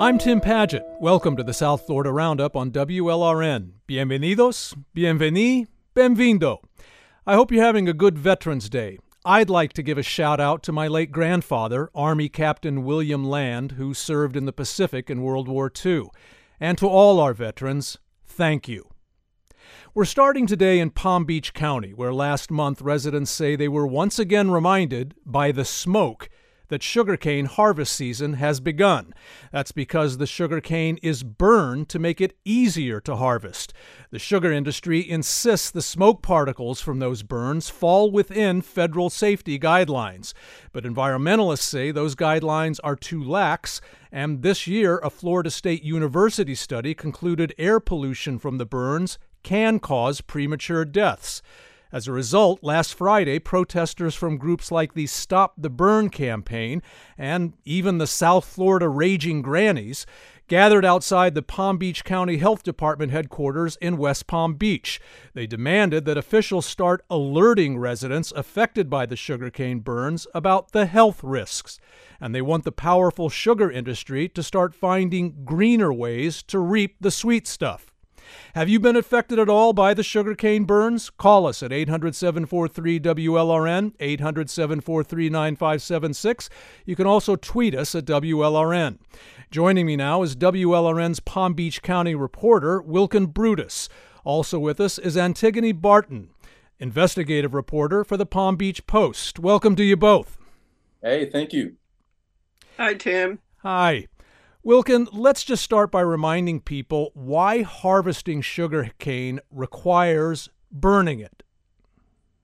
I'm Tim Padgett. Welcome to the South Florida Roundup on WLRN. Bienvenidos, bienveni, benvindo. I hope you're having a good Veterans Day. I'd like to give a shout out to my late grandfather, Army Captain William Land, who served in the Pacific in World War II. And to all our veterans, thank you. We're starting today in Palm Beach County, where last month residents say they were once again reminded by the smoke that sugarcane harvest season has begun. That's because the sugarcane is burned to make it easier to harvest. The sugar industry insists the smoke particles from those burns fall within federal safety guidelines. But environmentalists say those guidelines are too lax, and this year a Florida State University study concluded air pollution from the burns can cause premature deaths. As a result, last Friday, protesters from groups like the Stop the Burn campaign and even the South Florida Raging Grannies gathered outside the Palm Beach County Health Department headquarters in West Palm Beach. They demanded that officials start alerting residents affected by the sugarcane burns about the health risks. And they want the powerful sugar industry to start finding greener ways to reap the sweet stuff. Have you been affected at all by the sugarcane burns? Call us at 800 743 WLRN, 800 743 9576. You can also tweet us at WLRN. Joining me now is WLRN's Palm Beach County reporter, Wilkin Brutus. Also with us is Antigone Barton, investigative reporter for the Palm Beach Post. Welcome to you both. Hey, thank you. Hi, Tim. Hi. Wilkin, let's just start by reminding people why harvesting sugar cane requires burning it.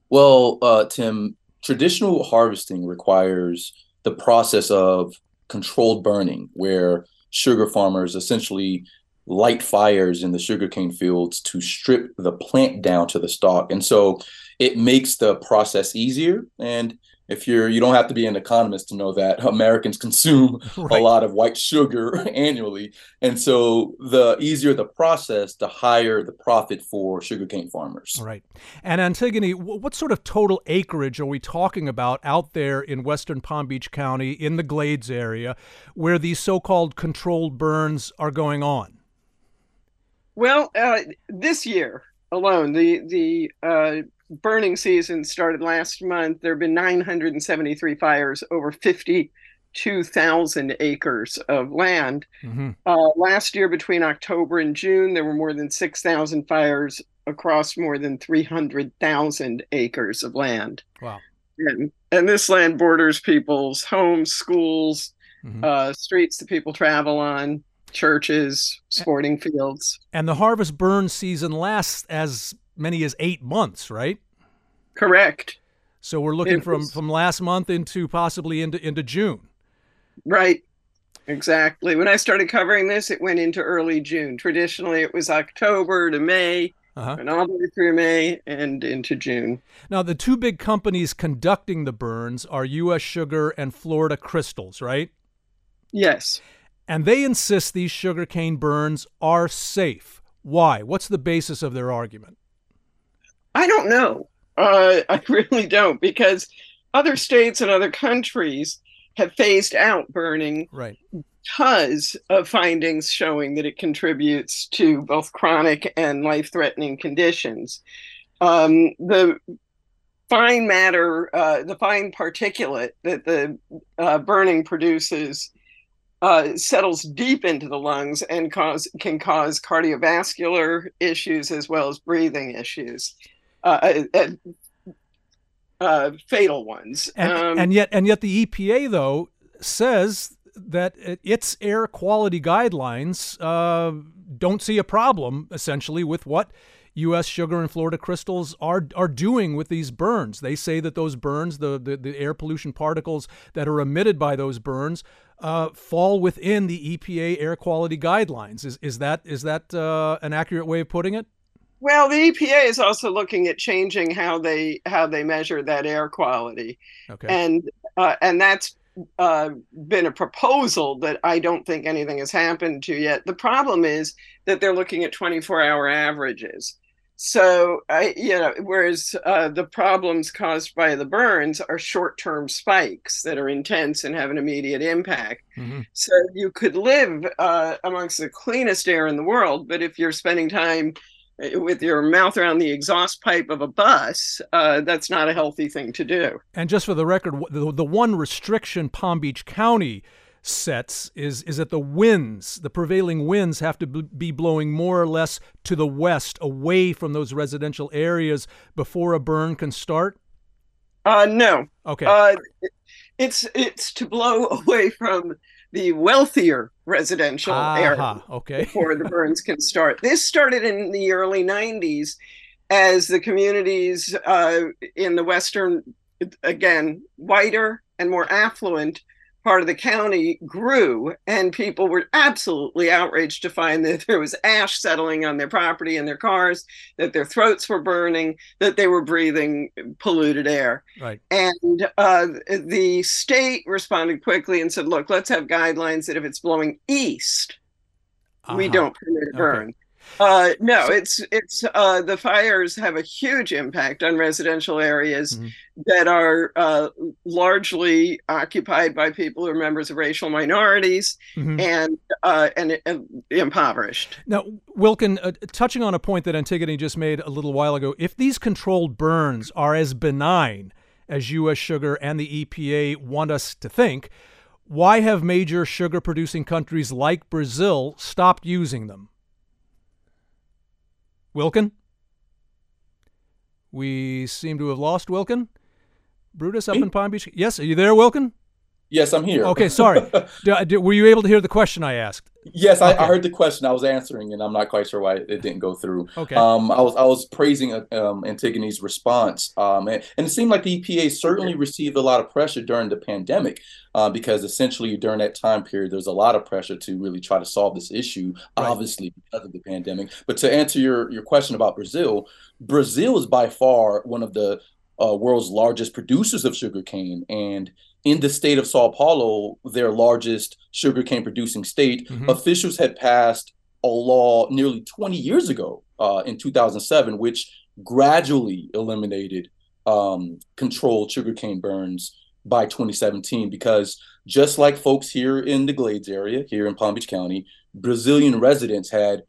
Well, uh, Tim, traditional harvesting requires the process of controlled burning, where sugar farmers essentially light fires in the sugarcane fields to strip the plant down to the stalk. And so it makes the process easier and if you're you don't have to be an economist to know that Americans consume right. a lot of white sugar annually. And so the easier the process the higher the profit for sugarcane farmers. Right. And Antigone what sort of total acreage are we talking about out there in western Palm Beach County in the Glades area where these so-called controlled burns are going on? Well uh, this year alone the the uh, burning season started last month, there have been 973 fires over 52,000 acres of land. Mm-hmm. Uh, last year, between October and June, there were more than 6,000 fires across more than 300,000 acres of land. Wow. And, and this land borders people's homes, schools, mm-hmm. uh, streets that people travel on churches, sporting fields. And the harvest burn season lasts as many as eight months, right? Correct. So we're looking from from last month into possibly into into June. Right. Exactly. When I started covering this, it went into early June. Traditionally, it was October to May, uh-huh. and all the way through May and into June. Now, the two big companies conducting the burns are U.S. Sugar and Florida Crystals, right? Yes. And they insist these sugarcane burns are safe. Why? What's the basis of their argument? I don't know. Uh, I really don't, because other states and other countries have phased out burning right. because of findings showing that it contributes to both chronic and life threatening conditions. Um, the fine matter, uh, the fine particulate that the uh, burning produces uh, settles deep into the lungs and cause can cause cardiovascular issues as well as breathing issues. Uh, uh, uh, fatal ones. And, um, and yet, and yet, the EPA though says that its air quality guidelines uh, don't see a problem essentially with what U.S. sugar and Florida crystals are are doing with these burns. They say that those burns, the the, the air pollution particles that are emitted by those burns, uh, fall within the EPA air quality guidelines. Is is that is that uh, an accurate way of putting it? Well, the EPA is also looking at changing how they how they measure that air quality, okay. and uh, and that's uh, been a proposal that I don't think anything has happened to yet. The problem is that they're looking at 24 hour averages. So I, you know, whereas uh, the problems caused by the burns are short-term spikes that are intense and have an immediate impact. Mm-hmm. So you could live uh, amongst the cleanest air in the world, but if you're spending time with your mouth around the exhaust pipe of a bus, uh, that's not a healthy thing to do. And just for the record, the, the one restriction Palm Beach County sets is is that the winds, the prevailing winds, have to be blowing more or less to the west, away from those residential areas before a burn can start. Uh, no. Okay. Uh, it's it's to blow away from the wealthier residential uh-huh. area okay. before the burns can start. This started in the early '90s as the communities uh, in the western, again, whiter and more affluent part of the county grew and people were absolutely outraged to find that there was ash settling on their property and their cars that their throats were burning that they were breathing polluted air right and uh, the state responded quickly and said look let's have guidelines that if it's blowing east uh-huh. we don't permit a burn okay. Uh, no, so, it's it's uh, the fires have a huge impact on residential areas mm-hmm. that are uh, largely occupied by people who are members of racial minorities mm-hmm. and uh, and uh, impoverished. Now, Wilkin, uh, touching on a point that Antigone just made a little while ago, if these controlled burns are as benign as U.S. Sugar and the EPA want us to think, why have major sugar producing countries like Brazil stopped using them? Wilkin? We seem to have lost Wilkin. Brutus up Me? in Palm Beach. Yes, are you there, Wilkin? Yes, I'm here. Okay, sorry. were you able to hear the question I asked? Yes, I, okay. I, heard the question. I was answering, and I'm not quite sure why it didn't go through. Okay. Um, I was I was praising um, Antigone's response, um, and, and, it seemed like the EPA certainly received a lot of pressure during the pandemic, uh, because essentially during that time period, there's a lot of pressure to really try to solve this issue, right. obviously because of the pandemic. But to answer your your question about Brazil, Brazil is by far one of the uh, world's largest producers of sugarcane, and in the state of Sao Paulo, their largest sugarcane producing state, mm-hmm. officials had passed a law nearly 20 years ago uh, in 2007, which gradually eliminated um, controlled sugarcane burns by 2017. Because just like folks here in the Glades area, here in Palm Beach County, Brazilian residents had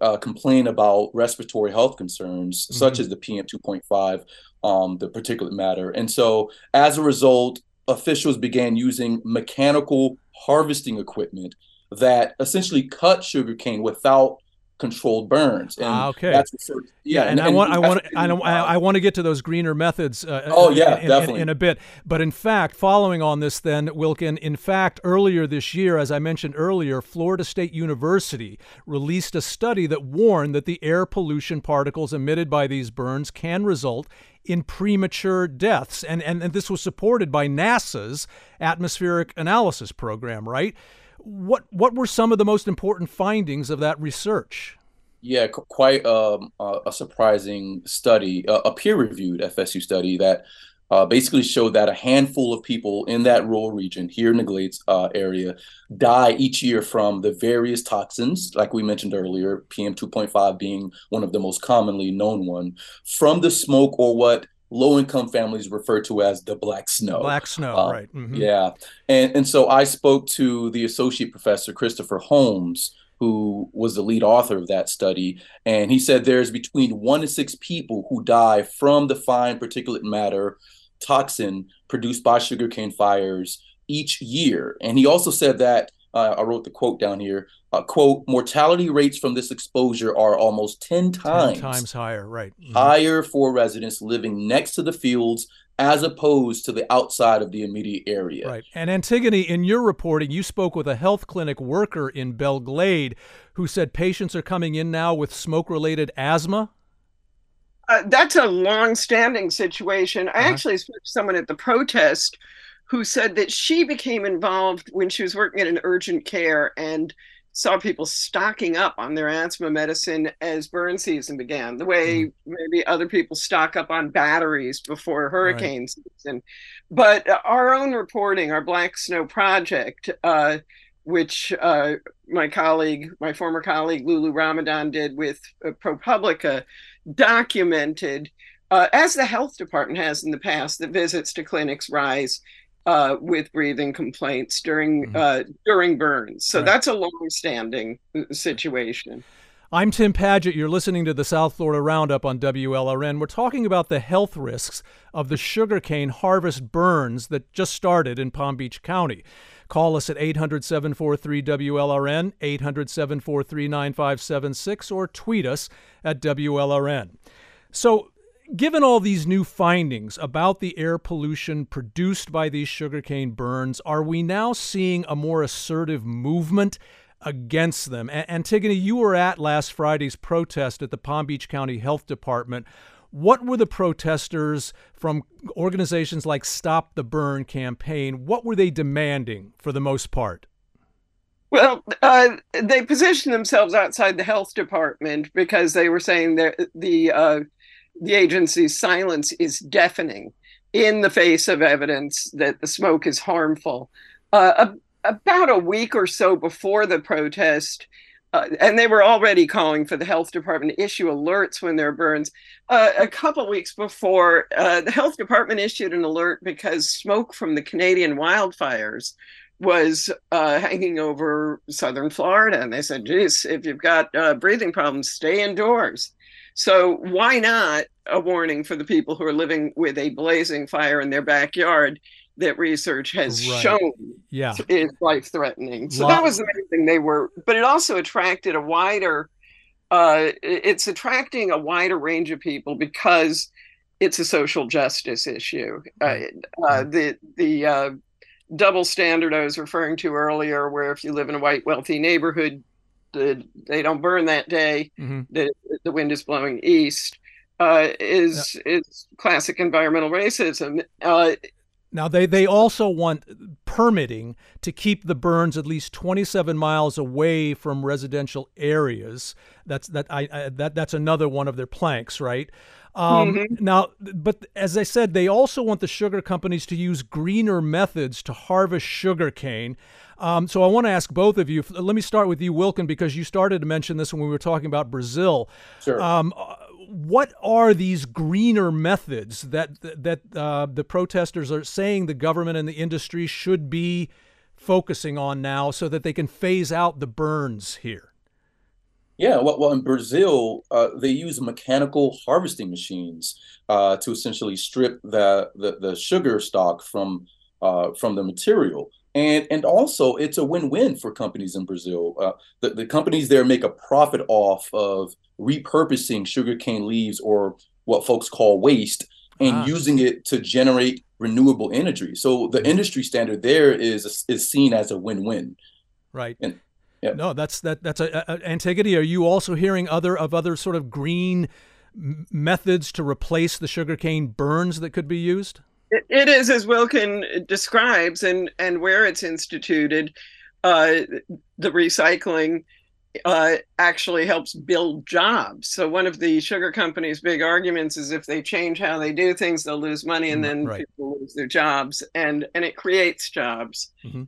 uh, complained about respiratory health concerns, mm-hmm. such as the PM 2.5, um, the particulate matter. And so, as a result, officials began using mechanical harvesting equipment that essentially cut sugarcane without controlled burns. And ah, okay. That's yeah, yeah, and, and, I want I want I, I, I want to get to those greener methods. Uh, oh yeah, in, definitely in, in, a bit. But in fact, following on this, then Wilkin, in fact, earlier this year, as I mentioned earlier, Florida State University released a study that warned that the air pollution particles emitted by these burns can result in premature deaths, and and, and this was supported by NASA's atmospheric analysis program, right? What what were some of the most important findings of that research? Yeah, quite um, a surprising study, a peer-reviewed FSU study that uh, basically showed that a handful of people in that rural region here in the Glades uh, area die each year from the various toxins, like we mentioned earlier, PM 2.5 being one of the most commonly known one, from the smoke or what low income families refer to as the black snow. Black snow, uh, right. Mm-hmm. Yeah. And, and so I spoke to the associate professor, Christopher Holmes, who was the lead author of that study. And he said there's between one to six people who die from the fine particulate matter toxin produced by sugarcane fires each year. And he also said that uh, I wrote the quote down here. Uh, quote: Mortality rates from this exposure are almost ten times, 10 times higher, right? Mm-hmm. Higher for residents living next to the fields as opposed to the outside of the immediate area. Right. And Antigone, in your reporting, you spoke with a health clinic worker in Belle Glade who said patients are coming in now with smoke-related asthma. Uh, that's a long-standing situation. I uh-huh. actually spoke to someone at the protest who said that she became involved when she was working at an urgent care and saw people stocking up on their asthma medicine as burn season began, the way mm. maybe other people stock up on batteries before hurricane right. season. But uh, our own reporting, our Black Snow Project, uh, which uh, my colleague, my former colleague Lulu Ramadan did with uh, ProPublica, documented, uh, as the health department has in the past, that visits to clinics rise uh, with breathing complaints during mm-hmm. uh, during burns. So right. that's a long-standing uh, situation. I'm Tim Padgett. You're listening to the South Florida Roundup on WLRN. We're talking about the health risks of the sugarcane harvest burns that just started in Palm Beach County. Call us at 800 743 WLRN, 800 743 9576, or tweet us at WLRN. So, given all these new findings about the air pollution produced by these sugarcane burns, are we now seeing a more assertive movement against them? Antigone, you were at last Friday's protest at the Palm Beach County Health Department. What were the protesters from organizations like Stop the Burn campaign? What were they demanding for the most part? Well, uh, they positioned themselves outside the health department because they were saying that the uh, the agency's silence is deafening in the face of evidence that the smoke is harmful. Uh, about a week or so before the protest, uh, and they were already calling for the health department to issue alerts when there are burns. Uh, a couple weeks before, uh, the health department issued an alert because smoke from the Canadian wildfires was uh, hanging over southern Florida, and they said, "Geez, if you've got uh, breathing problems, stay indoors." So why not a warning for the people who are living with a blazing fire in their backyard? That research has right. shown yeah. is life threatening. So that was the main thing they were, but it also attracted a wider, uh, it's attracting a wider range of people because it's a social justice issue. Uh, uh, the the uh, double standard I was referring to earlier, where if you live in a white wealthy neighborhood, the, they don't burn that day, mm-hmm. the, the wind is blowing east. Uh, is yeah. is classic environmental racism. Uh, now they, they also want permitting to keep the burns at least 27 miles away from residential areas. That's that I, I that that's another one of their planks, right? Um, mm-hmm. Now, but as I said, they also want the sugar companies to use greener methods to harvest sugar cane. Um, so I want to ask both of you. Let me start with you, Wilkin, because you started to mention this when we were talking about Brazil. Sure. Um, what are these greener methods that that uh, the protesters are saying the government and the industry should be focusing on now, so that they can phase out the burns here? Yeah, well, well in Brazil, uh, they use mechanical harvesting machines uh, to essentially strip the, the, the sugar stalk from uh, from the material and and also it's a win-win for companies in Brazil. Uh, the the companies there make a profit off of repurposing sugarcane leaves or what folks call waste and ah. using it to generate renewable energy. So the mm-hmm. industry standard there is is seen as a win-win. Right. And, yeah. No, that's that that's a, a, Antigone. Are you also hearing other of other sort of green methods to replace the sugarcane burns that could be used? It, it is as Wilkin describes, and and where it's instituted, uh, the recycling uh, actually helps build jobs. So one of the sugar companies' big arguments is if they change how they do things, they'll lose money, and mm, then right. people lose their jobs, and and it creates jobs. Mm-hmm.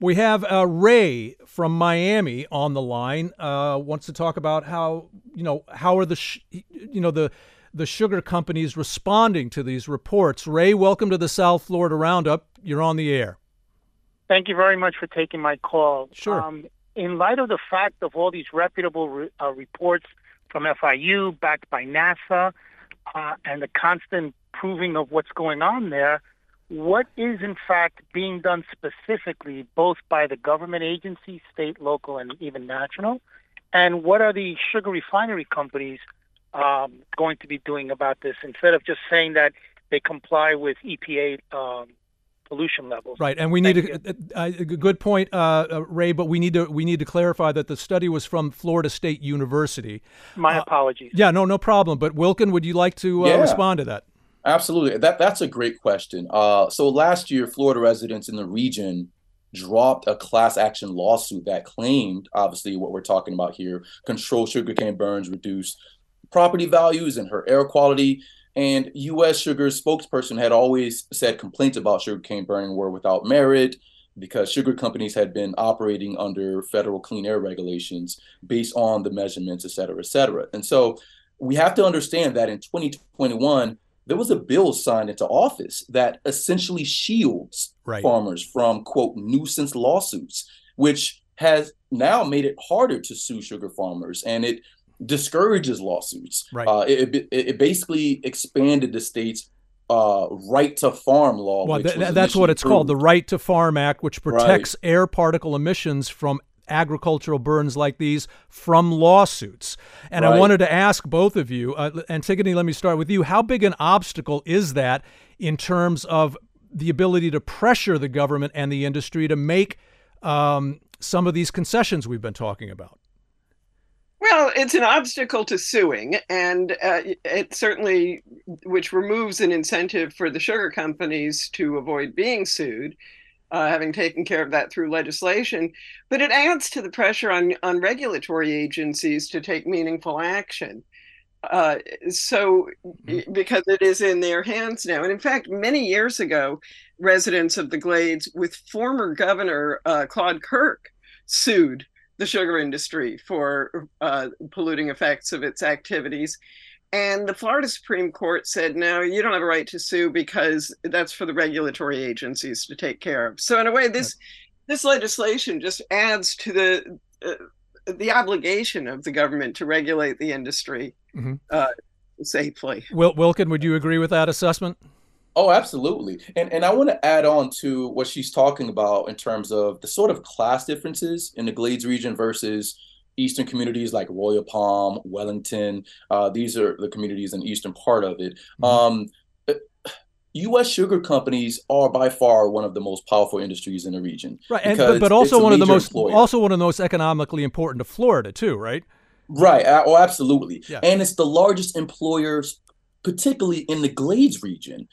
We have uh, Ray from Miami on the line. Uh, wants to talk about how you know how are the sh- you know the the sugar companies responding to these reports. Ray, welcome to the South Florida Roundup. You're on the air. Thank you very much for taking my call. Sure. Um, in light of the fact of all these reputable re- uh, reports from FIU, backed by NASA, uh, and the constant proving of what's going on there, what is in fact being done specifically, both by the government agencies, state, local, and even national? And what are the sugar refinery companies um, going to be doing about this instead of just saying that they comply with EPA um, pollution levels. Right, and we need a, a, a, good point, uh, uh, Ray. But we need to we need to clarify that the study was from Florida State University. My uh, apologies. Yeah, no, no problem. But Wilkin, would you like to uh, yeah. respond to that? Absolutely. That that's a great question. Uh, so last year, Florida residents in the region dropped a class action lawsuit that claimed, obviously, what we're talking about here: control sugarcane burns reduce property values and her air quality. And U.S. Sugar's spokesperson had always said complaints about sugarcane burning were without merit because sugar companies had been operating under federal clean air regulations based on the measurements, et cetera, et cetera. And so we have to understand that in 2021, there was a bill signed into office that essentially shields right. farmers from quote nuisance lawsuits, which has now made it harder to sue sugar farmers and it discourages lawsuits. Right. Uh, it, it, it basically expanded the state's uh, right to farm law. Well, th- that's what it's approved. called, the Right to Farm Act, which protects right. air particle emissions from agricultural burns like these from lawsuits. And right. I wanted to ask both of you, uh, Antigone, let me start with you. How big an obstacle is that in terms of the ability to pressure the government and the industry to make um, some of these concessions we've been talking about? Well, it's an obstacle to suing, and uh, it certainly, which removes an incentive for the sugar companies to avoid being sued uh, having taken care of that through legislation. But it adds to the pressure on, on regulatory agencies to take meaningful action. Uh, so, mm-hmm. because it is in their hands now. And in fact, many years ago, residents of the Glades, with former Governor uh, Claude Kirk, sued the sugar industry for uh, polluting effects of its activities. And the Florida Supreme Court said, no, you don't have a right to sue because that's for the regulatory agencies to take care of. So in a way, this this legislation just adds to the uh, the obligation of the government to regulate the industry mm-hmm. uh, safely. Wil- Wilkin, would you agree with that assessment? Oh, absolutely. And and I want to add on to what she's talking about in terms of the sort of class differences in the Glades region versus eastern communities like Royal Palm, Wellington. Uh, these are the communities in the eastern part of it. Mm-hmm. Um, U.S. sugar companies are by far one of the most powerful industries in the region, right? And, but, but also one of the most employer. also one of the most economically important to Florida too, right? Right. Oh, absolutely. Yeah. And it's the largest employers, particularly in the Glades region.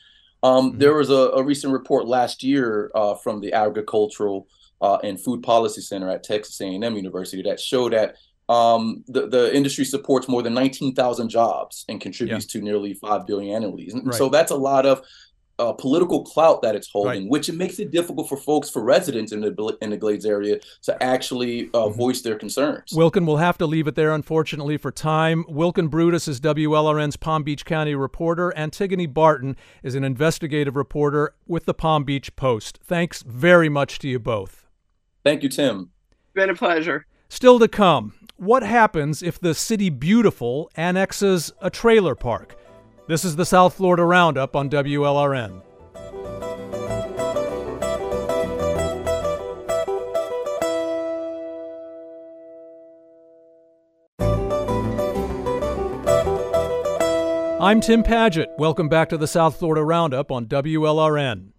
Um, mm-hmm. There was a, a, recent report last year uh, from the Agricultural uh, and Food Policy Center at Texas A&M University that show that um, the, the industry supports more than 19,000 jobs and contributes yeah. to nearly 5 billion annually. Right. So that's a lot of uh, political clout that it's holding, right. which it makes it difficult for folks, for residents in the in the Glades area, to actually uh, mm-hmm. voice their concerns. Wilkin, we'll have to leave it there, unfortunately, for time. Wilkin Brutus is WLRN's Palm Beach County reporter. Antigone Barton is an investigative reporter with the Palm Beach Post. Thanks very much to you both. Thank you, Tim. Been a pleasure. Still to come. What happens if the City Beautiful annexes a trailer park? This is the South Florida Roundup on WLRN. I'm Tim Padgett. Welcome back to the South Florida Roundup on WLRN.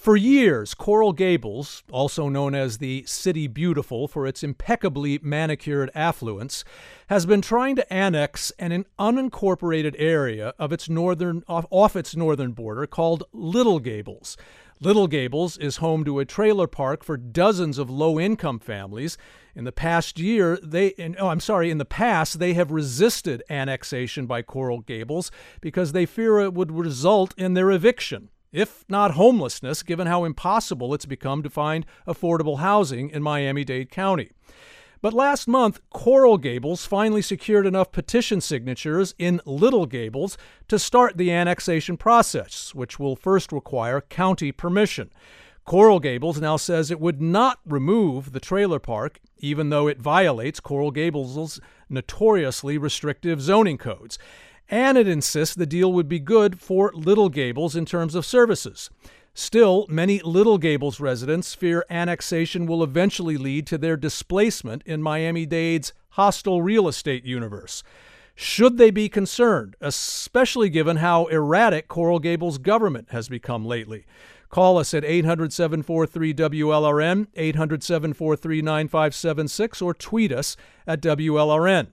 For years, Coral Gables, also known as the City Beautiful for its impeccably manicured affluence, has been trying to annex an unincorporated area of its northern off, its northern border called Little Gables. Little Gables is home to a trailer park for dozens of low-income families. In the past year, they in, oh, I'm sorry, in the past they have resisted annexation by Coral Gables because they fear it would result in their eviction if not homelessness, given how impossible it's become to find affordable housing in Miami Dade County. But last month, Coral Gables finally secured enough petition signatures in Little Gables to start the annexation process, which will first require county permission. Coral Gables now says it would not remove the trailer park, even though it violates Coral Gables' notoriously restrictive zoning codes and it insists the deal would be good for Little Gables in terms of services. Still, many Little Gables residents fear annexation will eventually lead to their displacement in Miami Dade's hostile real estate universe. Should they be concerned, especially given how erratic Coral Gables government has become lately? Call us at 800 743 WLRN, 800 743 9576, or tweet us at WLRN.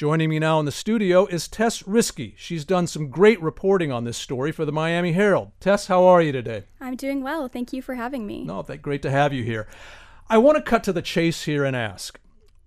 Joining me now in the studio is Tess Riski. She's done some great reporting on this story for the Miami Herald. Tess, how are you today? I'm doing well. Thank you for having me. No, thank, great to have you here. I want to cut to the chase here and ask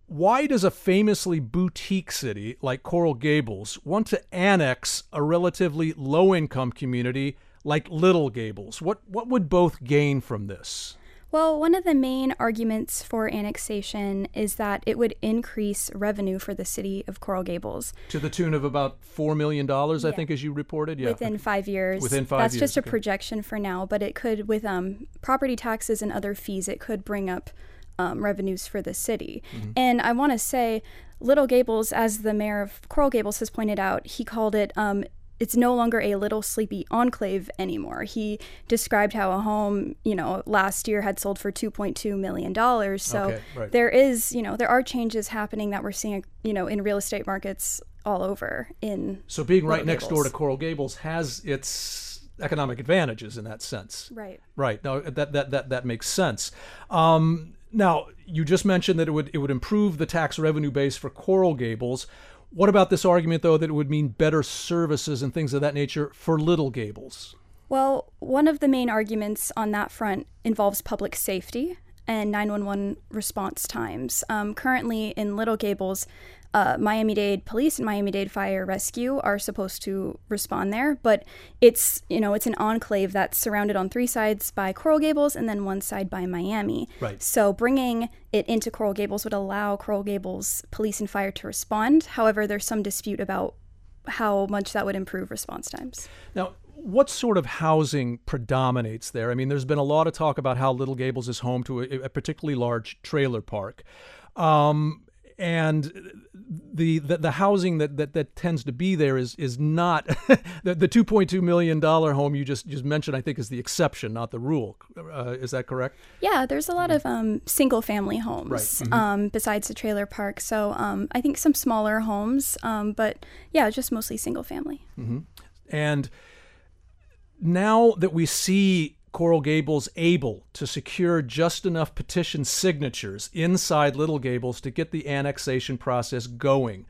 why does a famously boutique city like Coral Gables want to annex a relatively low income community like Little Gables? What, what would both gain from this? Well, one of the main arguments for annexation is that it would increase revenue for the city of Coral Gables. To the tune of about $4 million, I think, as you reported? Yeah. Within five years. Within five That's years, just a okay. projection for now, but it could, with um, property taxes and other fees, it could bring up um, revenues for the city. Mm-hmm. And I want to say, Little Gables, as the mayor of Coral Gables has pointed out, he called it. Um, it's no longer a little sleepy enclave anymore. He described how a home, you know, last year had sold for 2.2 million dollars. So Okay, right. there is, you know, there are changes happening that we're seeing, you know, in real estate markets all over in So being right Little next door to Coral Gables has its economic advantages in that sense. right. Right. No, that that that that makes sense. Um, now, you just mentioned that it would it would improve the tax revenue base for Coral Gables. What about this argument, though, that it would mean better services and things of that nature for Little Gables? Well, one of the main arguments on that front involves public safety and 911 response times. Um, currently, in Little Gables, uh, Miami Dade Police and Miami Dade Fire Rescue are supposed to respond there, but it's you know it's an enclave that's surrounded on three sides by Coral Gables and then one side by Miami. Right. So bringing it into Coral Gables would allow Coral Gables Police and Fire to respond. However, there's some dispute about how much that would improve response times. Now, what sort of housing predominates there? I mean, there's been a lot of talk about how Little Gables is home to a, a particularly large trailer park. Um, and the, the the housing that, that, that tends to be there is is not the, the 2.2 million dollar home you just just mentioned I think is the exception not the rule uh, is that correct Yeah, there's a lot of um, single family homes Right, mhm. um, besides the trailer park. So um, I think some smaller homes, um, but yeah, just mostly single family. And now that we see Coral Gables able to secure just enough petition signatures inside Little Gables to get the annexation process going,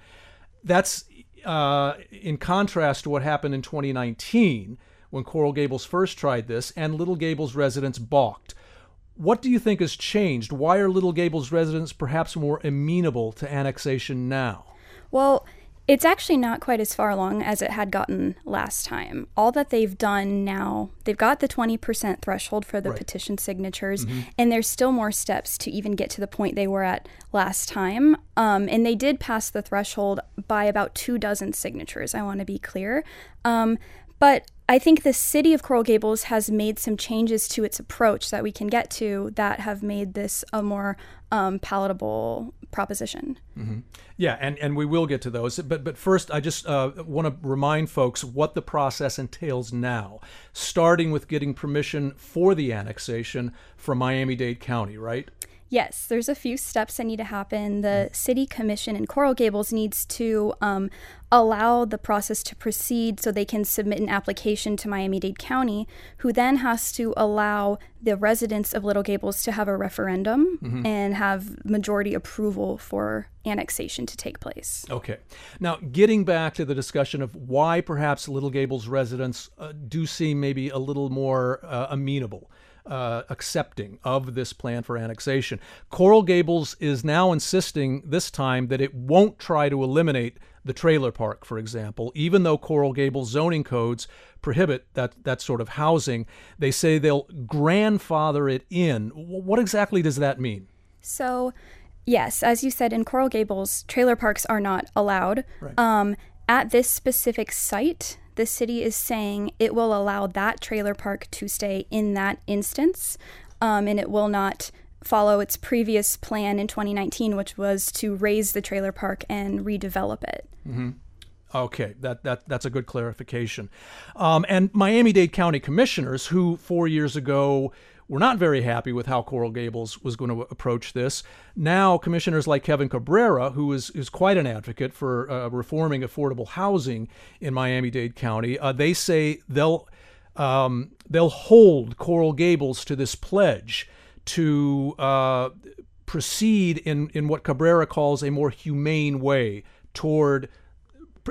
that's uh, in contrast to what happened in 2019 when Coral Gables first tried this and Little Gables residents balked. What do you think has changed? Why are Little Gables residents perhaps more amenable to annexation now? Well, it's actually not quite as far along as it had gotten last time. All that they've done now, they've got the 20% threshold for the Right. petition signatures, and there's still more steps to even get to the point they were at last time. Um, and they did pass the threshold by about two dozen signatures, I want to be clear. Um, but I think the city of Coral Gables has made some changes to its approach that we can get to that have made this a more um, palatable proposition. Yeah, and, and we will get to those. But but first, I just uh, want to remind folks what the process entails now, starting with getting permission for the annexation from Miami Dade County, right? Yes, there's a few steps that need to happen. The city commission in Coral Gables needs to um, allow the process to proceed so they can submit an application to Miami Dade County, who then has to allow the residents of Little Gables to have a referendum and have majority approval for annexation to take place. Okay. Now, getting back to the discussion of why perhaps Little Gables residents uh, do seem maybe a little more uh, amenable. Uh, accepting of this plan for annexation. Coral Gables is now insisting this time that it won't try to eliminate the trailer park, for example, even though Coral Gables zoning codes prohibit that, that sort of housing. They say they'll grandfather it in. What exactly does that mean? So, yes, as you said, in Coral Gables, trailer parks are not allowed. Right. Um, at this specific site, the city is saying it will allow that trailer park to stay in that instance, um, and it will not follow its previous plan in 2019, which was to raze the trailer park and redevelop it. Okay, that, that that's a good clarification. Um, and Miami Dade County commissioners, who four years ago were not very happy with how Coral Gables was going to approach this, now commissioners like Kevin Cabrera, who is is quite an advocate for uh, reforming affordable housing in Miami Dade County, uh, they say they'll um, they'll hold Coral Gables to this pledge to uh, proceed in in what Cabrera calls a more humane way toward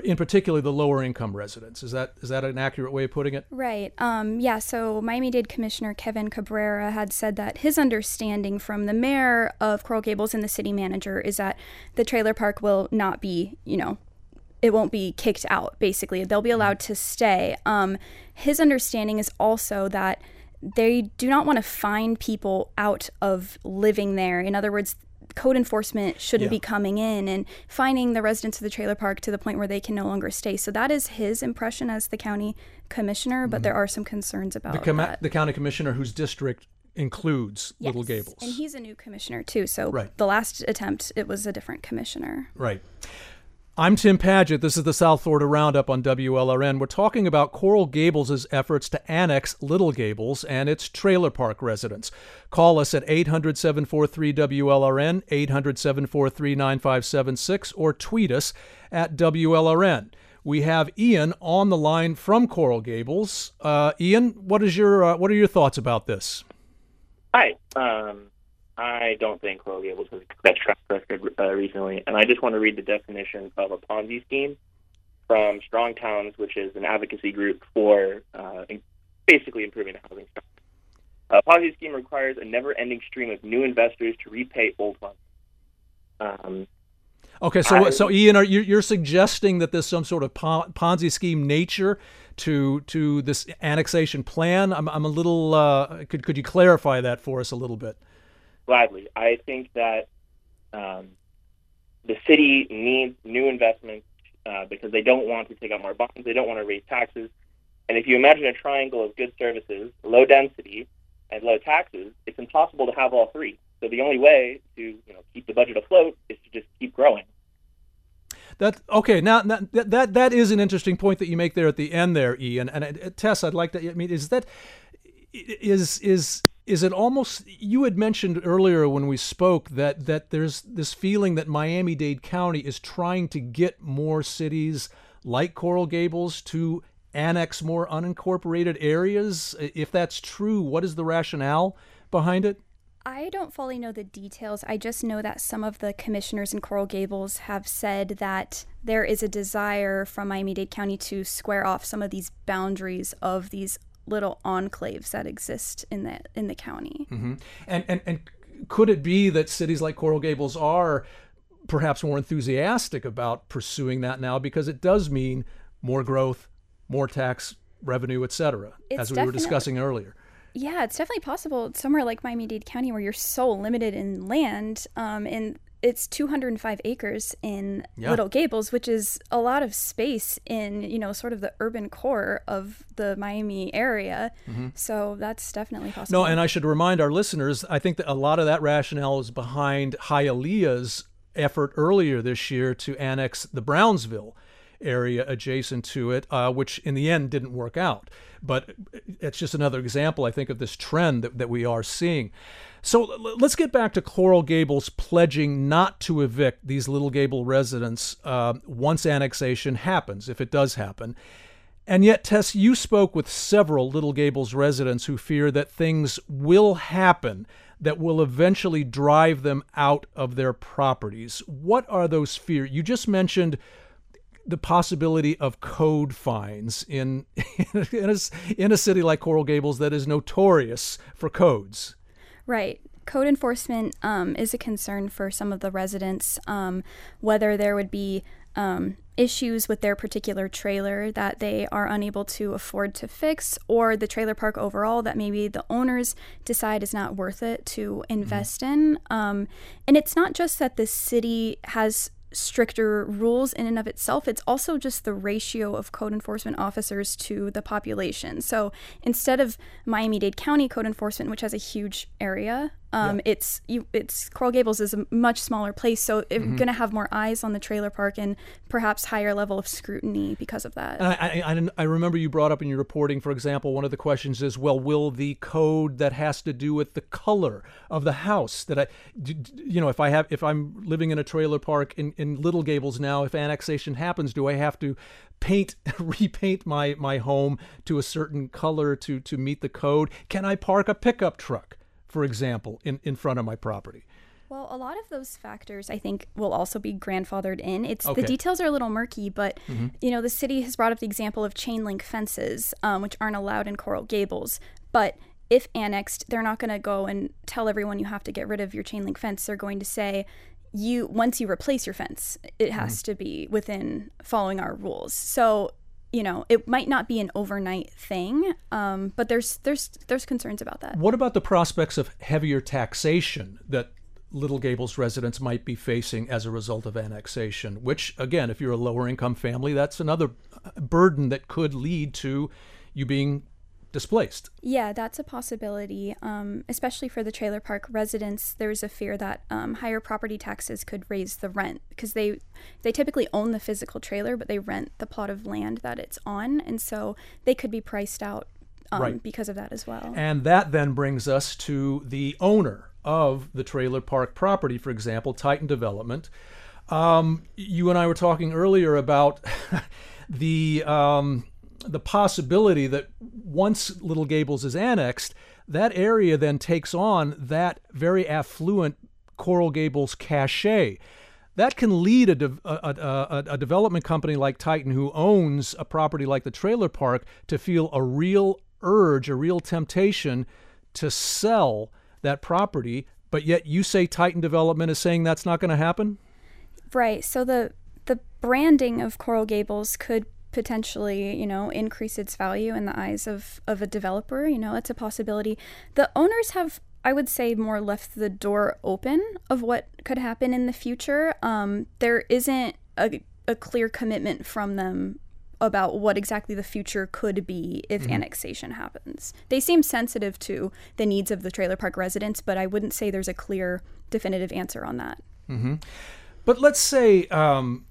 in particular the lower income residents. Is that is that an accurate way of putting it? Right. Um, yeah. So Miami Dade Commissioner Kevin Cabrera had said that his understanding from the mayor of Coral Gables and the city manager is that the trailer park will not be, you know, it won't be kicked out. Basically, they'll be allowed to stay. Um, his understanding is also that they do not want to find people out of living there. In other words, code enforcement shouldn't yeah. be coming in and finding the residents of the trailer park to the point where they can no longer stay. So that is his impression as the county commissioner, but mm-hmm. there are some concerns about the, com- the county commissioner whose district includes yes. Little Gables. And he's a new commissioner too. So right. the last attempt it was a different commissioner. Right. I'm Tim Padgett. This is the South Florida Roundup on WLRN. We're talking about Coral Gables' efforts to annex Little Gables and its trailer park residents. Call us at 800 743 WLRN, 800 743 9576, or tweet us at WLRN. We have Ian on the line from Coral Gables. Uh, Ian, what is your uh, what are your thoughts about this? Hi. Um, I don't think Coral Gables has the best track record uh, recently, and I just want to read the definition of a Ponzi scheme from Strong Towns, which is an advocacy group for uh, basically improving the housing stock. A Ponzi scheme requires a never-ending stream of new investors to repay old ones. Um, okay, so I, so Ian, are you you're suggesting that there's some sort of Ponzi scheme nature to to this annexation plan? I'm I'm a little. Uh, could could you clarify that for us a little bit? Gladly. I think that um, the city needs new investments uh, because they don't want to take out more bonds, they don't want to raise taxes. And if you imagine a triangle of good services, low density, and low taxes, it's impossible to have all three. So the only way to you know keep the budget afloat is to just keep growing. That okay. Now, that that that is an interesting point that you make there at the end there, Ian. And uh, Tess, I'd like to. I mean, is that is is is it almost you had mentioned earlier when we spoke that that there's this feeling that Miami-Dade County is trying to get more cities like Coral Gables to annex more unincorporated areas if that's true what is the rationale behind it I don't fully know the details. I just know that some of the commissioners in Coral Gables have said that there is a desire from Miami Dade County to square off some of these boundaries of these little enclaves that exist in the in the county. Mm-hmm. And and and could it be that cities like Coral Gables are perhaps more enthusiastic about pursuing that now because it does mean more growth, more tax revenue, et cetera, as we were discussing earlier. Yeah, it's definitely possible somewhere like Miami-Dade County where you're so limited in land, um, and it's 205 acres in yeah. Little Gables, which is a lot of space in you know sort of the urban core of the Miami area. Mm-hmm. So that's definitely possible. No, and I should remind our listeners, I think that a lot of that rationale is behind Hialeah's effort earlier this year to annex the Brownsville area adjacent to it, uh, which in the end didn't work out. But it's just another example, I think, of this trend that, that we are seeing. So let's get back to Coral Gables pledging not to evict these Little Gable residents uh, once annexation happens, if it does happen. And yet, Tess, you spoke with several Little Gables residents who fear that things will happen that will eventually drive them out of their properties. What are those fears? You just mentioned the possibility of code fines in in a, in a city like Coral Gables that is notorious for codes. Right. Code enforcement um, is a concern for some of the residents, um, whether there would be um, issues with their particular trailer that they are unable to afford to fix, or the trailer park overall that maybe the owners decide is not worth it to invest mm-hmm. in. Um, and it's not just that the city has stricter rules in and of itself. It's also just the ratio of code enforcement officers to the population. So instead of Miami Dade County code enforcement, which has a huge area, um, yeah. It's you. It's Coral Gables is a much smaller place, so it's mm-hmm. going to have more eyes on the trailer park and perhaps higher level of scrutiny because of that. I, I, I remember you brought up in your reporting, for example, one of the questions is, well, will the code that has to do with the color of the house that I, you know, if I have, if I'm living in a trailer park in, in Little Gables now, if annexation happens, do I have to paint repaint my my home to a certain color to to meet the code can i park a pickup truck for example, in, in front of my property? Well, a lot of those factors I think will also be grandfathered in. It's okay. the details are a little murky, but mm-hmm. you know the city has brought up the example of chain link fences, um, which aren't allowed in Coral Gables. But if annexed, they're not going to go and tell everyone you have to get rid of your chain link fence. They're going to say you once you replace your fence, it has mm-hmm. to be within following our rules. So you know, it might not be an overnight thing, um, but there's there's there's concerns about that. What about the prospects of heavier taxation that Little Gables residents might be facing as a result of annexation? Which, again, if you're a lower income family, that's another burden that could lead to you being displaced. Yeah, that's a possibility, um, especially for the trailer park residents. There's a fear that um, higher property taxes could raise the rent because they they typically own the physical trailer, but they rent the plot of land that it's on, and so they could be priced out um, right. because of that as well. And that then brings us to the owner of the trailer park property, for example, Titan Development. Um, you and I were talking earlier about the um, the possibility that once Little Gables is annexed, that area then takes on that very affluent Coral Gables cachet. That can lead a, de- a, a, a, development company like Titan, who owns a property like the trailer park, to feel a real urge, a real temptation to sell that property. But yet, you say Titan Development is saying that's not going to happen. Right. So the the branding of Coral Gables could potentially, you know, increase its value in the eyes of, of a developer. You know, it's a possibility. The owners have, I would say, more left the door open of what could happen in the future. Um, there isn't a, a clear commitment from them about what exactly the future could be if mm-hmm. annexation happens. They seem sensitive to the needs of the trailer park residents, but I wouldn't say there's a clear, definitive answer on that. Mm-hmm. But let's say um,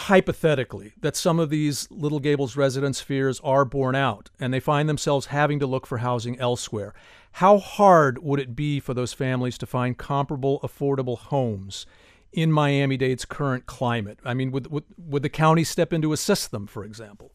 hypothetically that some of these Little Gables residents' fears are borne out and they find themselves having to look for housing elsewhere, how hard would it be for those families to find comparable, affordable homes in Miami Dade's current climate? I mean, would, would, would the county step in to assist them, for example?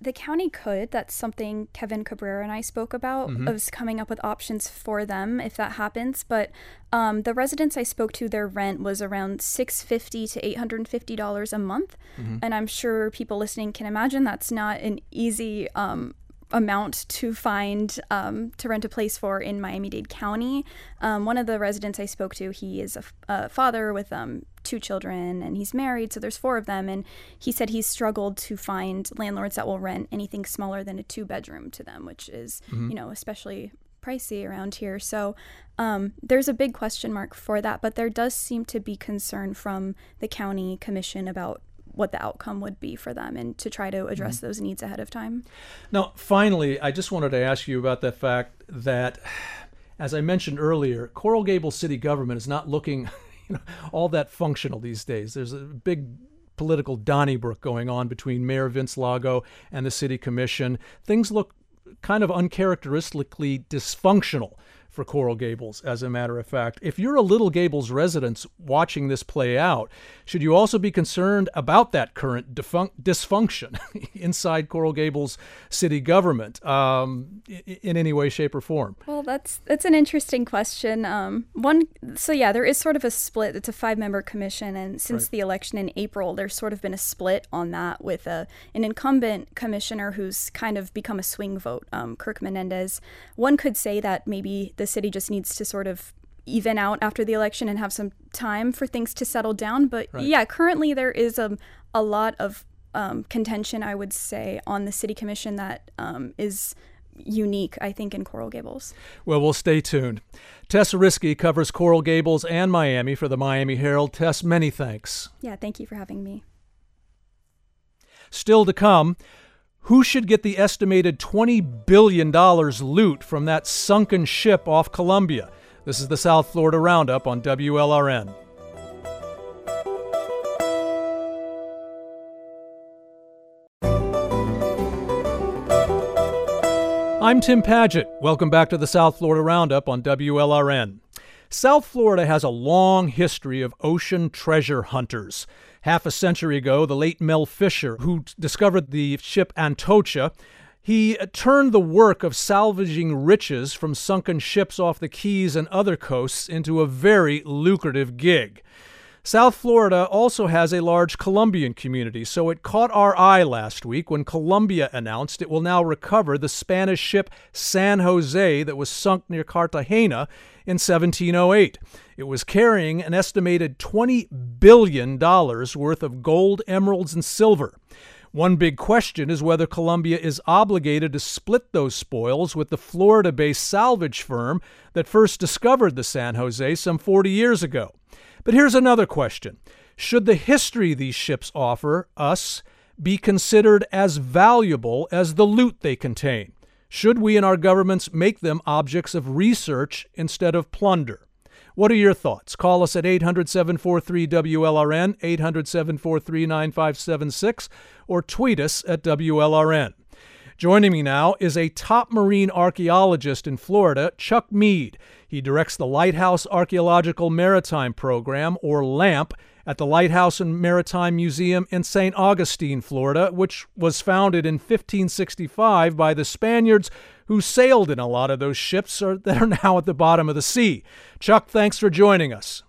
The county could. That's something Kevin Cabrera and I spoke about mm-hmm. of coming up with options for them if that happens. But um, the residents I spoke to, their rent was around six fifty to eight hundred and fifty dollars a month, mm-hmm. and I'm sure people listening can imagine that's not an easy um, amount to find um, to rent a place for in Miami Dade County. Um, one of the residents I spoke to, he is a, a father with um, two children and he's married, so there's four of them. And he said he's struggled to find landlords that will rent anything smaller than a two bedroom to them, which is, mm-hmm. you know, especially pricey around here. So um, there's a big question mark for that, but there does seem to be concern from the county commission about what the outcome would be for them and to try to address mm-hmm. those needs ahead of time. Now, finally, I just wanted to ask you about the fact that, as I mentioned earlier, Coral Gables city government is not looking you know, all that functional these days. There's a big political Donnybrook going on between Mayor Vince Lago and the city commission. Things look kind of uncharacteristically dysfunctional for Coral Gables, as a matter of fact. If you're a Little Gables resident watching this play out, should you also be concerned about that current defun- dysfunction inside Coral Gables city government um, in any way, shape, or form? Well, that's that's an interesting question. Um, one, so yeah, there is sort of a split. It's a five-member commission, and since right. the election in April, there's sort of been a split on that with a an incumbent commissioner who's kind of become a swing vote, um, Kirk Menendez. One could say that maybe the city just needs to sort of even out after the election and have some time for things to settle down. But right. yeah, currently there is a, a lot of um, contention, I would say, on the city commission that um, is unique, I think, in Coral Gables. Well, we'll stay tuned. Tess Riski covers Coral Gables and Miami for the Miami Herald. Tess, many thanks. Yeah, thank you for having me. Still to come. Who should get the estimated $20 billion loot from that sunken ship off Colombia? This is the South Florida Roundup on WLRN. I'm Tim Padgett. Welcome back to the South Florida Roundup on WLRN. South Florida has a long history of ocean treasure hunters. Half a century ago, the late Mel Fisher, who discovered the ship Atocha, he uh, turned the work of salvaging riches from sunken ships off the Keys and other coasts into a very lucrative gig. South Florida also has a large Colombian community, so it caught our eye last week when Colombia announced it will now recover the Spanish ship San Jose that was sunk near Cartagena in 1708. It was carrying an estimated $20 billion worth of gold, emeralds, and silver. One big question is whether Colombia is obligated to split those spoils with the Florida based salvage firm that first discovered the San Jose some 40 years ago. But here's another question Should the history these ships offer us be considered as valuable as the loot they contain? Should we and our governments make them objects of research instead of plunder? What are your thoughts? Call us at 800 743 WLRN, 800 743 9576, or tweet us at WLRN. Joining me now is a top marine archaeologist in Florida, Chuck Meide. He directs the Lighthouse Archaeological Maritime Program, or LAMP, at the Lighthouse and Maritime Museum in St. Augustine, Florida, which was founded in 1565 by the Spaniards who sailed in a lot of those ships that are now at the bottom of the sea. Chuck, thanks for joining us.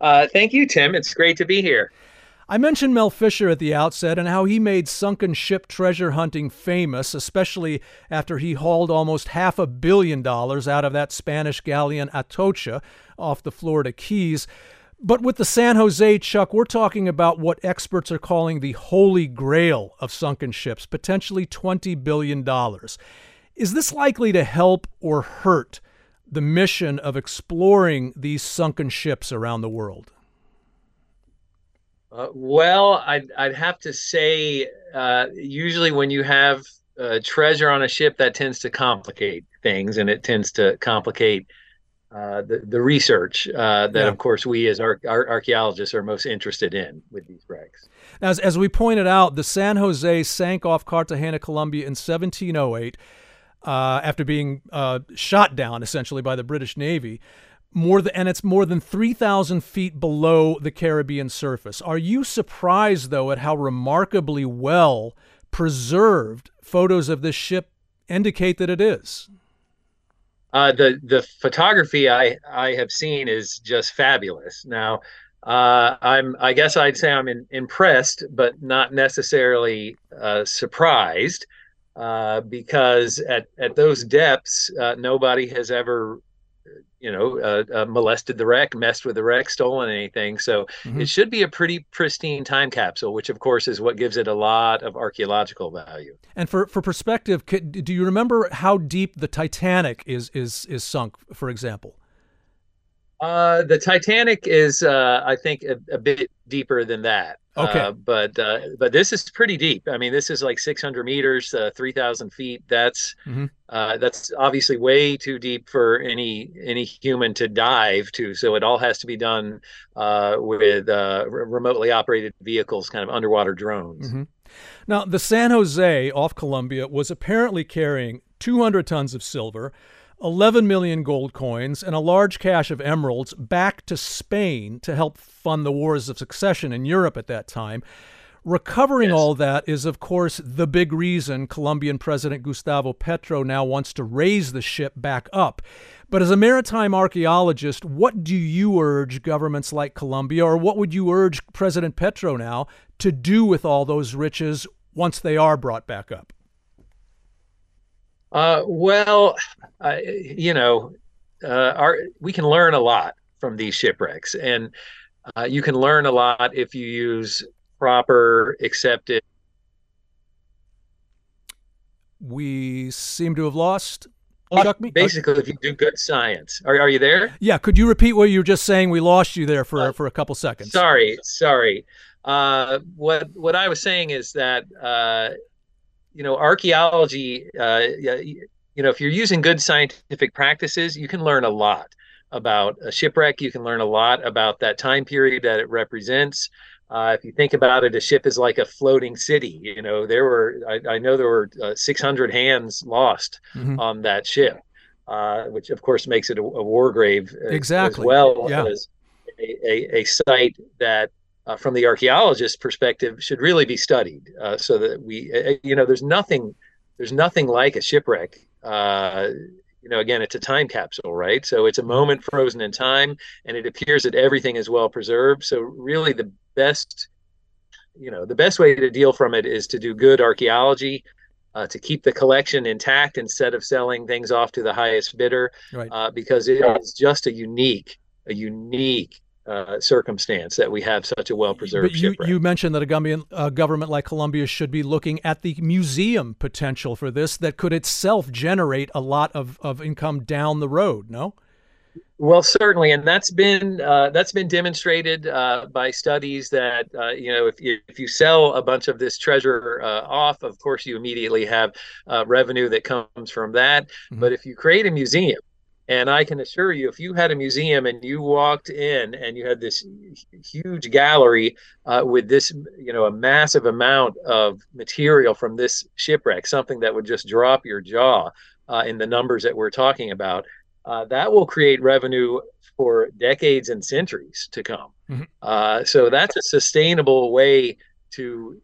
Uh, thank you, Tim. It's great to be here. I mentioned Mel Fisher at the outset and how he made sunken ship treasure hunting famous, especially after he hauled almost half a billion dollars out of that Spanish galleon Atocha off the Florida Keys. But with the San Jose, Chuck, we're talking about what experts are calling the holy grail of sunken ships, potentially $20 billion. Is this likely to help or hurt the mission of exploring these sunken ships around the world? Uh, well, I'd, I'd have to say, uh, usually when you have uh, treasure on a ship, that tends to complicate things and it tends to complicate uh, the, the research uh, that, yeah. of course, we as ar- ar- archaeologists are most interested in with these wrecks. As, as we pointed out, the San Jose sank off Cartagena, Colombia in 1708 uh, after being uh, shot down essentially by the British Navy. More than, and it's more than 3,000 feet below the Caribbean surface. Are you surprised, though, at how remarkably well preserved photos of this ship indicate that it is? Uh, the the photography I I have seen is just fabulous. Now, uh, I'm I guess I'd say I'm in, impressed, but not necessarily uh, surprised, uh, because at at those depths, uh, nobody has ever you know, uh, uh, molested the wreck, messed with the wreck, stolen anything. So mm-hmm. it should be a pretty pristine time capsule, which of course is what gives it a lot of archaeological value. And for for perspective, do you remember how deep the Titanic is is is sunk, for example? Uh, the Titanic is, uh, I think, a, a, bit deeper than that. Okay, uh, but uh, but this is pretty deep. I mean, this is like 600 meters, uh, 3,000 feet. That's mm-hmm. Uh, that's obviously way too deep for any any human to dive to. So it all has to be done uh, with uh, remotely operated vehicles, kind of underwater drones. Mm-hmm. Now, the San Jose off Colombia was apparently carrying 200 tons of silver. 11 million gold coins and a large cache of emeralds back to Spain to help fund the wars of succession in Europe at that time. Recovering yes. all that is, of course, the big reason Colombian President Gustavo Petro now wants to raise the ship back up. But as a maritime archaeologist, what do you urge governments like Colombia, or what would you urge President Petro now to do with all those riches once they are brought back up? Uh, well, uh, you know, uh, our, we can learn a lot from these shipwrecks, and uh, you can learn a lot if you use proper, accepted. We seem to have lost. Chuck me? Basically, if you do good science, are, are you there? Yeah. Could you repeat what you were just saying? We lost you there for uh, for a couple seconds. Sorry, sorry. Uh, what what I was saying is that you know, archaeology, uh, you know, if you're using good scientific practices, you can learn a lot about a shipwreck. You can learn a lot about that time period that it represents. Uh, if you think about it, a ship is like a floating city. You know, there were, I, I know there were uh, 600 hands lost mm-hmm. on that ship, uh, which of course makes it a, a war grave exactly. as well yeah. as a, a, a, site that uh, from the archaeologist perspective should really be studied uh, so that we uh, you know there's nothing there's nothing like a shipwreck uh, you know again it's a time capsule right so it's a moment frozen in time and it appears that everything is well preserved so really the best you know the best way to deal from it is to do good archaeology uh, to keep the collection intact instead of selling things off to the highest bidder right. uh, because it is just a unique a unique uh, circumstance that we have such a well preserved But you, shipwreck. you mentioned that a government, a government like Colombia should be looking at the museum potential for this that could itself generate a lot of, of income down the road, no? Well, certainly, and that's been uh, that's been demonstrated uh, by studies that uh, you know if you if you sell a bunch of this treasure uh, off, of course you immediately have uh, revenue that comes from that. Mm-hmm. But if you create a museum, and I can assure you, if you had a museum and you walked in and you had this huge gallery uh, with this, you know, a massive amount of material from this shipwreck, something that would just drop your jaw in the numbers that we're talking about uh, that will create revenue for decades and centuries to come. Mm-hmm. Uh, so that's a sustainable way to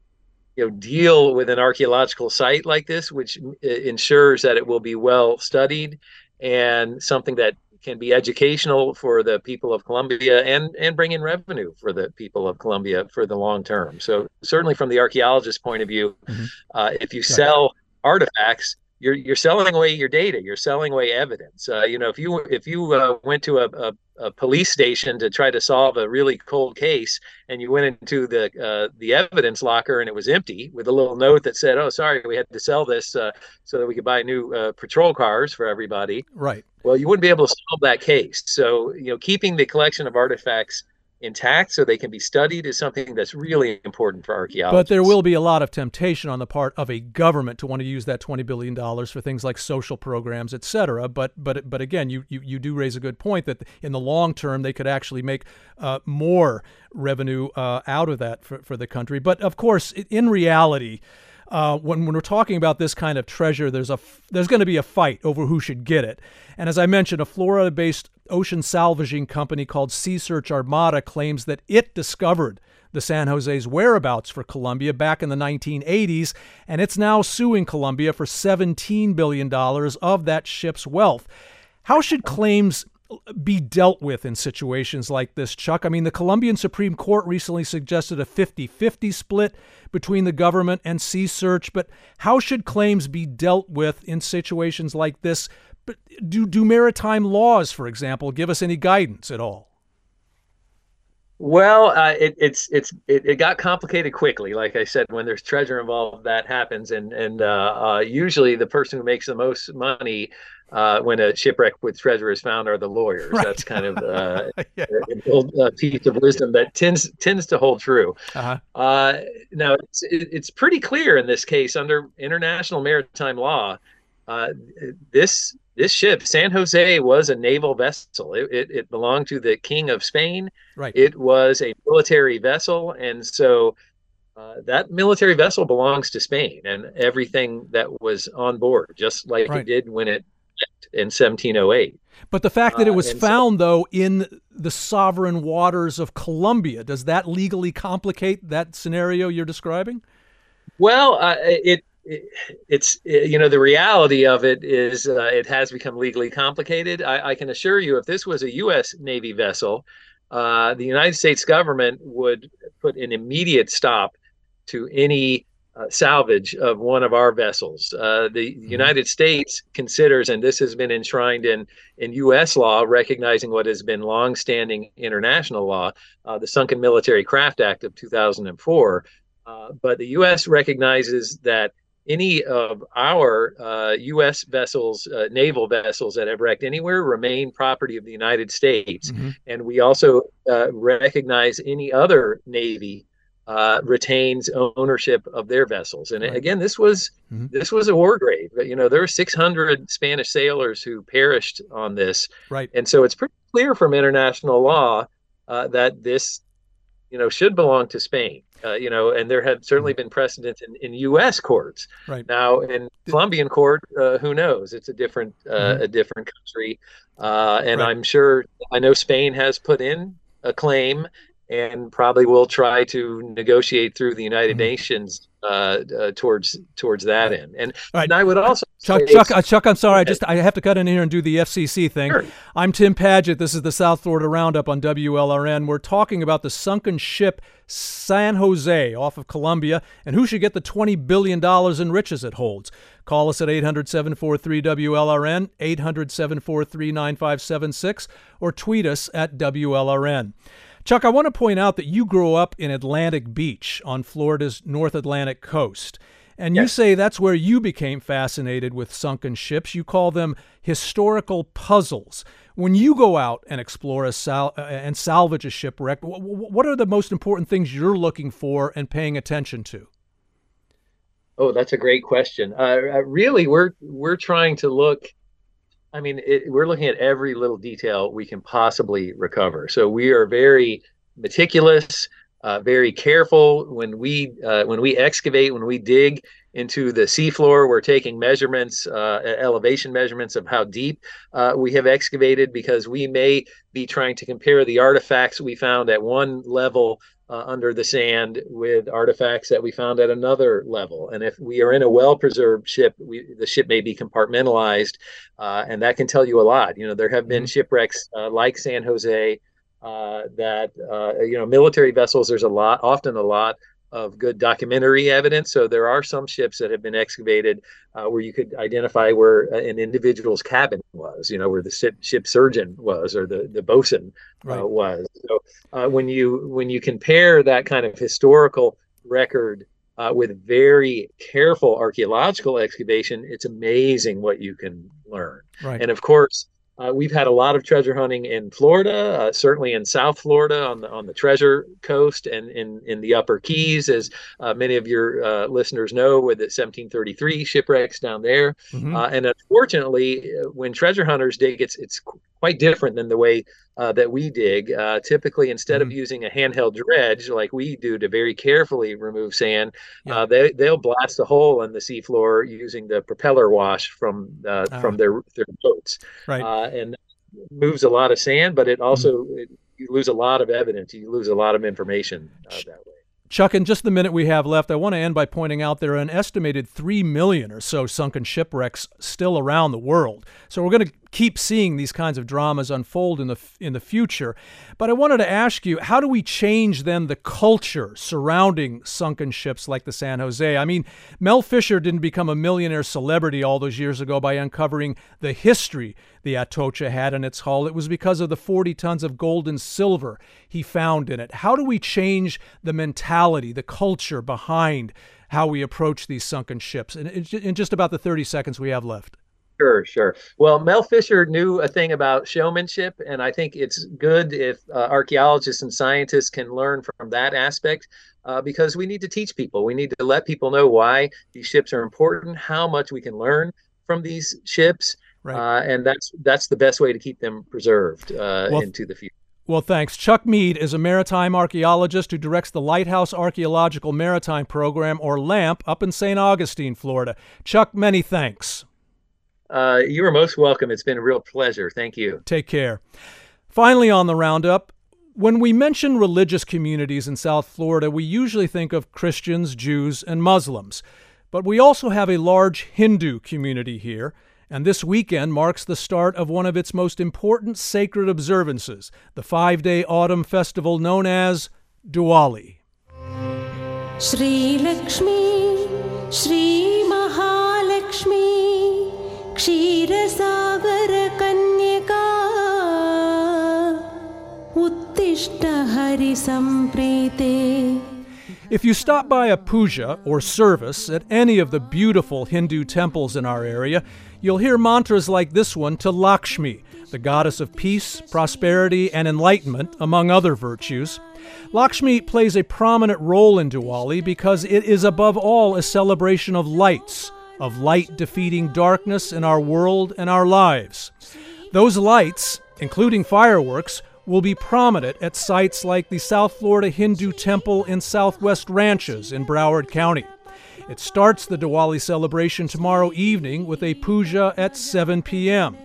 you know deal with an archaeological site like this, which ensures that it will be well studied and something that can be educational for the people of Colombia and and bring in revenue for the people of Colombia for the long term. So certainly from the archaeologist point of view, mm-hmm. uh, if you sell artifacts you're you're selling away your data. You're selling away evidence. Uh, you know, if you if you uh, went to a, a, a, police station to try to solve a really cold case, and you went into the uh, the evidence locker and it was empty with a little note that said, "Oh, sorry, we had to sell this uh, so that we could buy new uh, patrol cars for everybody." Right. Well, you wouldn't be able to solve that case. So, you know, keeping the collection of artifacts intact so they can be studied is something that's really important for archaeologists. But there will be a lot of temptation on the part of a government to want to use that $20 billion for things like social programs, et cetera. But, but, but again, you, you, you do raise a good point that in the long term, they could actually make uh, more revenue uh, out of that for, for the country. But of course, in reality, uh, when, when we're talking about this kind of treasure, there's a there's going to be a fight over who should get it. And as I mentioned, a Florida-based ocean salvaging company called Sea Search Armada claims that it discovered the San Jose's whereabouts for Colombia back in the 1980s, and it's now suing Colombia for $17 billion of that ship's wealth. How should claims be dealt with in situations like this, Chuck? I mean, the Colombian Supreme Court recently suggested a 50 50 split between the government and Sea Search, but how should claims be dealt with in situations like this? But do, do maritime laws, for example, give us any guidance at all? Well, uh, it, it's it's it, it, got complicated quickly. Like I said, when there's treasure involved, that happens, and and uh, uh, usually the person who makes the most money uh, when a shipwreck with treasure is found are the lawyers. Right. That's kind of uh, yeah. a, a uh, piece of wisdom that tends tends to hold true. Uh-huh. Uh, now, it's, it's pretty clear in this case under international maritime law. Uh, this this ship, San Jose, was a naval vessel. It, it, it, belonged to the King of Spain. Right. It was a military vessel, and so uh, that military vessel belongs to Spain and everything that was on board, just like right. it did when it in 1708. But the fact that it uh, was uh, found, so, though, in the sovereign waters of Colombia, does that legally complicate that scenario you're describing? Well, uh, it, it, it's you know the reality of it is uh, it has become legally complicated. I, I, can assure you, if this was a U.S. Navy vessel, uh, the United States government would put an immediate stop to any uh, salvage of one of our vessels. Uh, the mm-hmm. United States considers, and this has been enshrined in, in U.S. law, recognizing what has been longstanding international law, uh, the Sunken Military Craft Act of 2004. Uh, but the U.S. recognizes that any of our U.S. Uh, vessels, uh, naval vessels that have wrecked anywhere, remain property of the United States. Mm-hmm. And we also recognize any other Navy uh, retains ownership of their vessels. And right. again, this was mm-hmm. this was a war grave. You know, there were 600 Spanish sailors who perished on this. Right. And so it's pretty clear from international law uh, that this, you know, should belong to Spain. Uh, you know, and there had certainly mm-hmm. been precedents in, in U.S. courts. Right now, in Colombian court, uh, who knows? It's a different uh, mm-hmm. a different country, uh, and right. I'm sure I know Spain has put in a claim and probably will try to negotiate through the United mm-hmm. Nations uh, uh, towards towards that end. And, right. and I would also Chuck Chuck, uh, Chuck I'm sorry, I just I have to cut in here and do the FCC thing. Sure. I'm Tim Padgett. This is the South Florida Roundup on WLRN. We're talking about the sunken ship San Jose off of Colombia and who should get the $20 billion in riches it holds. Call us at 800 743 WLRN, 800 743 9576, or tweet us at WLRN. Chuck, I want to point out that you grew up in Atlantic Beach on Florida's North Atlantic coast. And you say that's where you became fascinated with sunken ships. You call them historical puzzles. When you go out and explore a sal- uh, and salvage a shipwreck, what are the most important things you're looking for and paying attention to? Oh, that's a great question. Uh, uh really, we're we're trying to look. I mean, it, we're looking at every little detail we can possibly recover. So we are very meticulous uh, very careful when we uh, when we excavate when we dig into the seafloor we're taking measurements uh, elevation measurements of how deep uh, we have excavated because we may be trying to compare the artifacts we found at one level uh, under the sand with artifacts that we found at another level and if we are in a well preserved ship we, the ship may be compartmentalized uh, and that can tell you a lot you know there have been mm-hmm. shipwrecks like san jose uh, that uh, you know military vessels there's a lot often a lot of good documentary evidence so there are some ships that have been excavated uh, where you could identify where an individual's cabin was you know where the ship, ship surgeon was or the the bosun uh, right. was so uh, when you when you compare that kind of historical record uh, with very careful archaeological excavation, it's amazing what you can learn. Right. And of course, uh, we've had a lot of treasure hunting in Florida, uh, certainly in South Florida on the on the Treasure Coast and in in the Upper Keys, as uh, many of your uh, listeners know, with the 1733 shipwrecks down there. Mm-hmm. Uh, and unfortunately, uh, when treasure hunters dig, it's it's quite different than the way uh, that we dig. Uh, typically, instead mm-hmm. of using a handheld dredge like we do to very carefully remove sand, yeah. uh, they they'll blast a hole in the seafloor using the propeller wash from uh, ah. from their their boats, right? Uh, and moves a lot of sand, but it also mm-hmm. it, you lose a lot of evidence. You lose a lot of information uh, that way. Chuck, in just the minute we have left, I want to end by pointing out there are an estimated 3 million or so sunken shipwrecks still around the world. So we're going to keep seeing these kinds of dramas unfold in the in the future. But I wanted to ask you, how do we change then the culture surrounding sunken ships like the San Jose? I mean, Mel Fisher didn't become a millionaire celebrity all those years ago by uncovering the history the Atocha had in its hull. It was because of the 40 tons of gold and silver he found in it. How do we change the mentality, the culture behind how we approach these sunken ships? In, in just about the 30 seconds we have left. Sure, sure. Well, Mel Fisher knew a thing about showmanship, and I think it's good if uh, archaeologists and scientists can learn from that aspect uh, because we need to teach people. We need to let people know why these ships are important, how much we can learn from these ships, right. uh, and that's that's the best way to keep them preserved uh, well, into the future. Well, thanks. Chuck Meide is a maritime archaeologist who directs the Lighthouse Archaeological Maritime Program, or LAMP, up in St. Augustine, Florida. Chuck, many thanks. Uh, you are most welcome. It's been a real pleasure. Thank you. Take care. Finally, on the roundup, when we mention religious communities in South Florida, we usually think of Christians, Jews, and Muslims. But we also have a large Hindu community here, and this weekend marks the start of one of its most important sacred observances, the five day autumn festival known as Diwali. Sri Lakshmi, Sri Mahalakshmi. क्षीरसागरकन्यका उत्तिष्ठ हरिसम्प्रीते If you stop by a puja or service at any of the beautiful Hindu temples in our area, you'll hear mantras like this one to Lakshmi, the goddess of peace, prosperity, and enlightenment, among other virtues. Lakshmi plays a prominent role in Diwali because it is above all a celebration of lights, of light defeating darkness in our world and our lives. Those lights, including fireworks, will be prominent at sites like the South Florida Hindu Temple in Southwest Ranches in Broward County. It starts the Diwali celebration tomorrow evening with a puja at 7 p.m.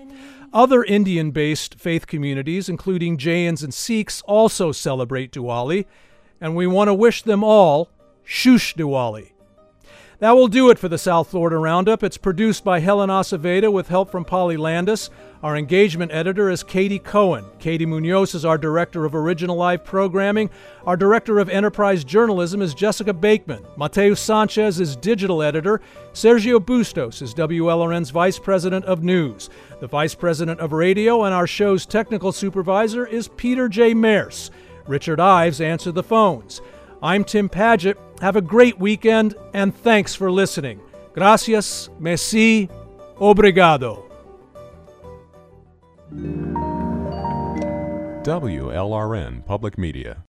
Other Indian based faith communities, including Jains and Sikhs, also celebrate Diwali, and we want to wish them all Shubh Diwali. That will do it for the South Florida Roundup. It's produced by Helen Acevedo with help from Polly Landis. Our engagement editor is Katie Cohen. Katie Munoz is our director of original live programming. Our director of enterprise journalism is Jessica Bakeman. Mateo Sanchez is digital editor. Sergio Bustos is WLRN's vice president of news. The vice president of radio and our show's technical supervisor is Peter J. Mears. Richard Ives answered the phones. I'm Tim Padgett. Have a great weekend, and thanks for listening. Gracias, merci, obrigado. WLRN Public Media.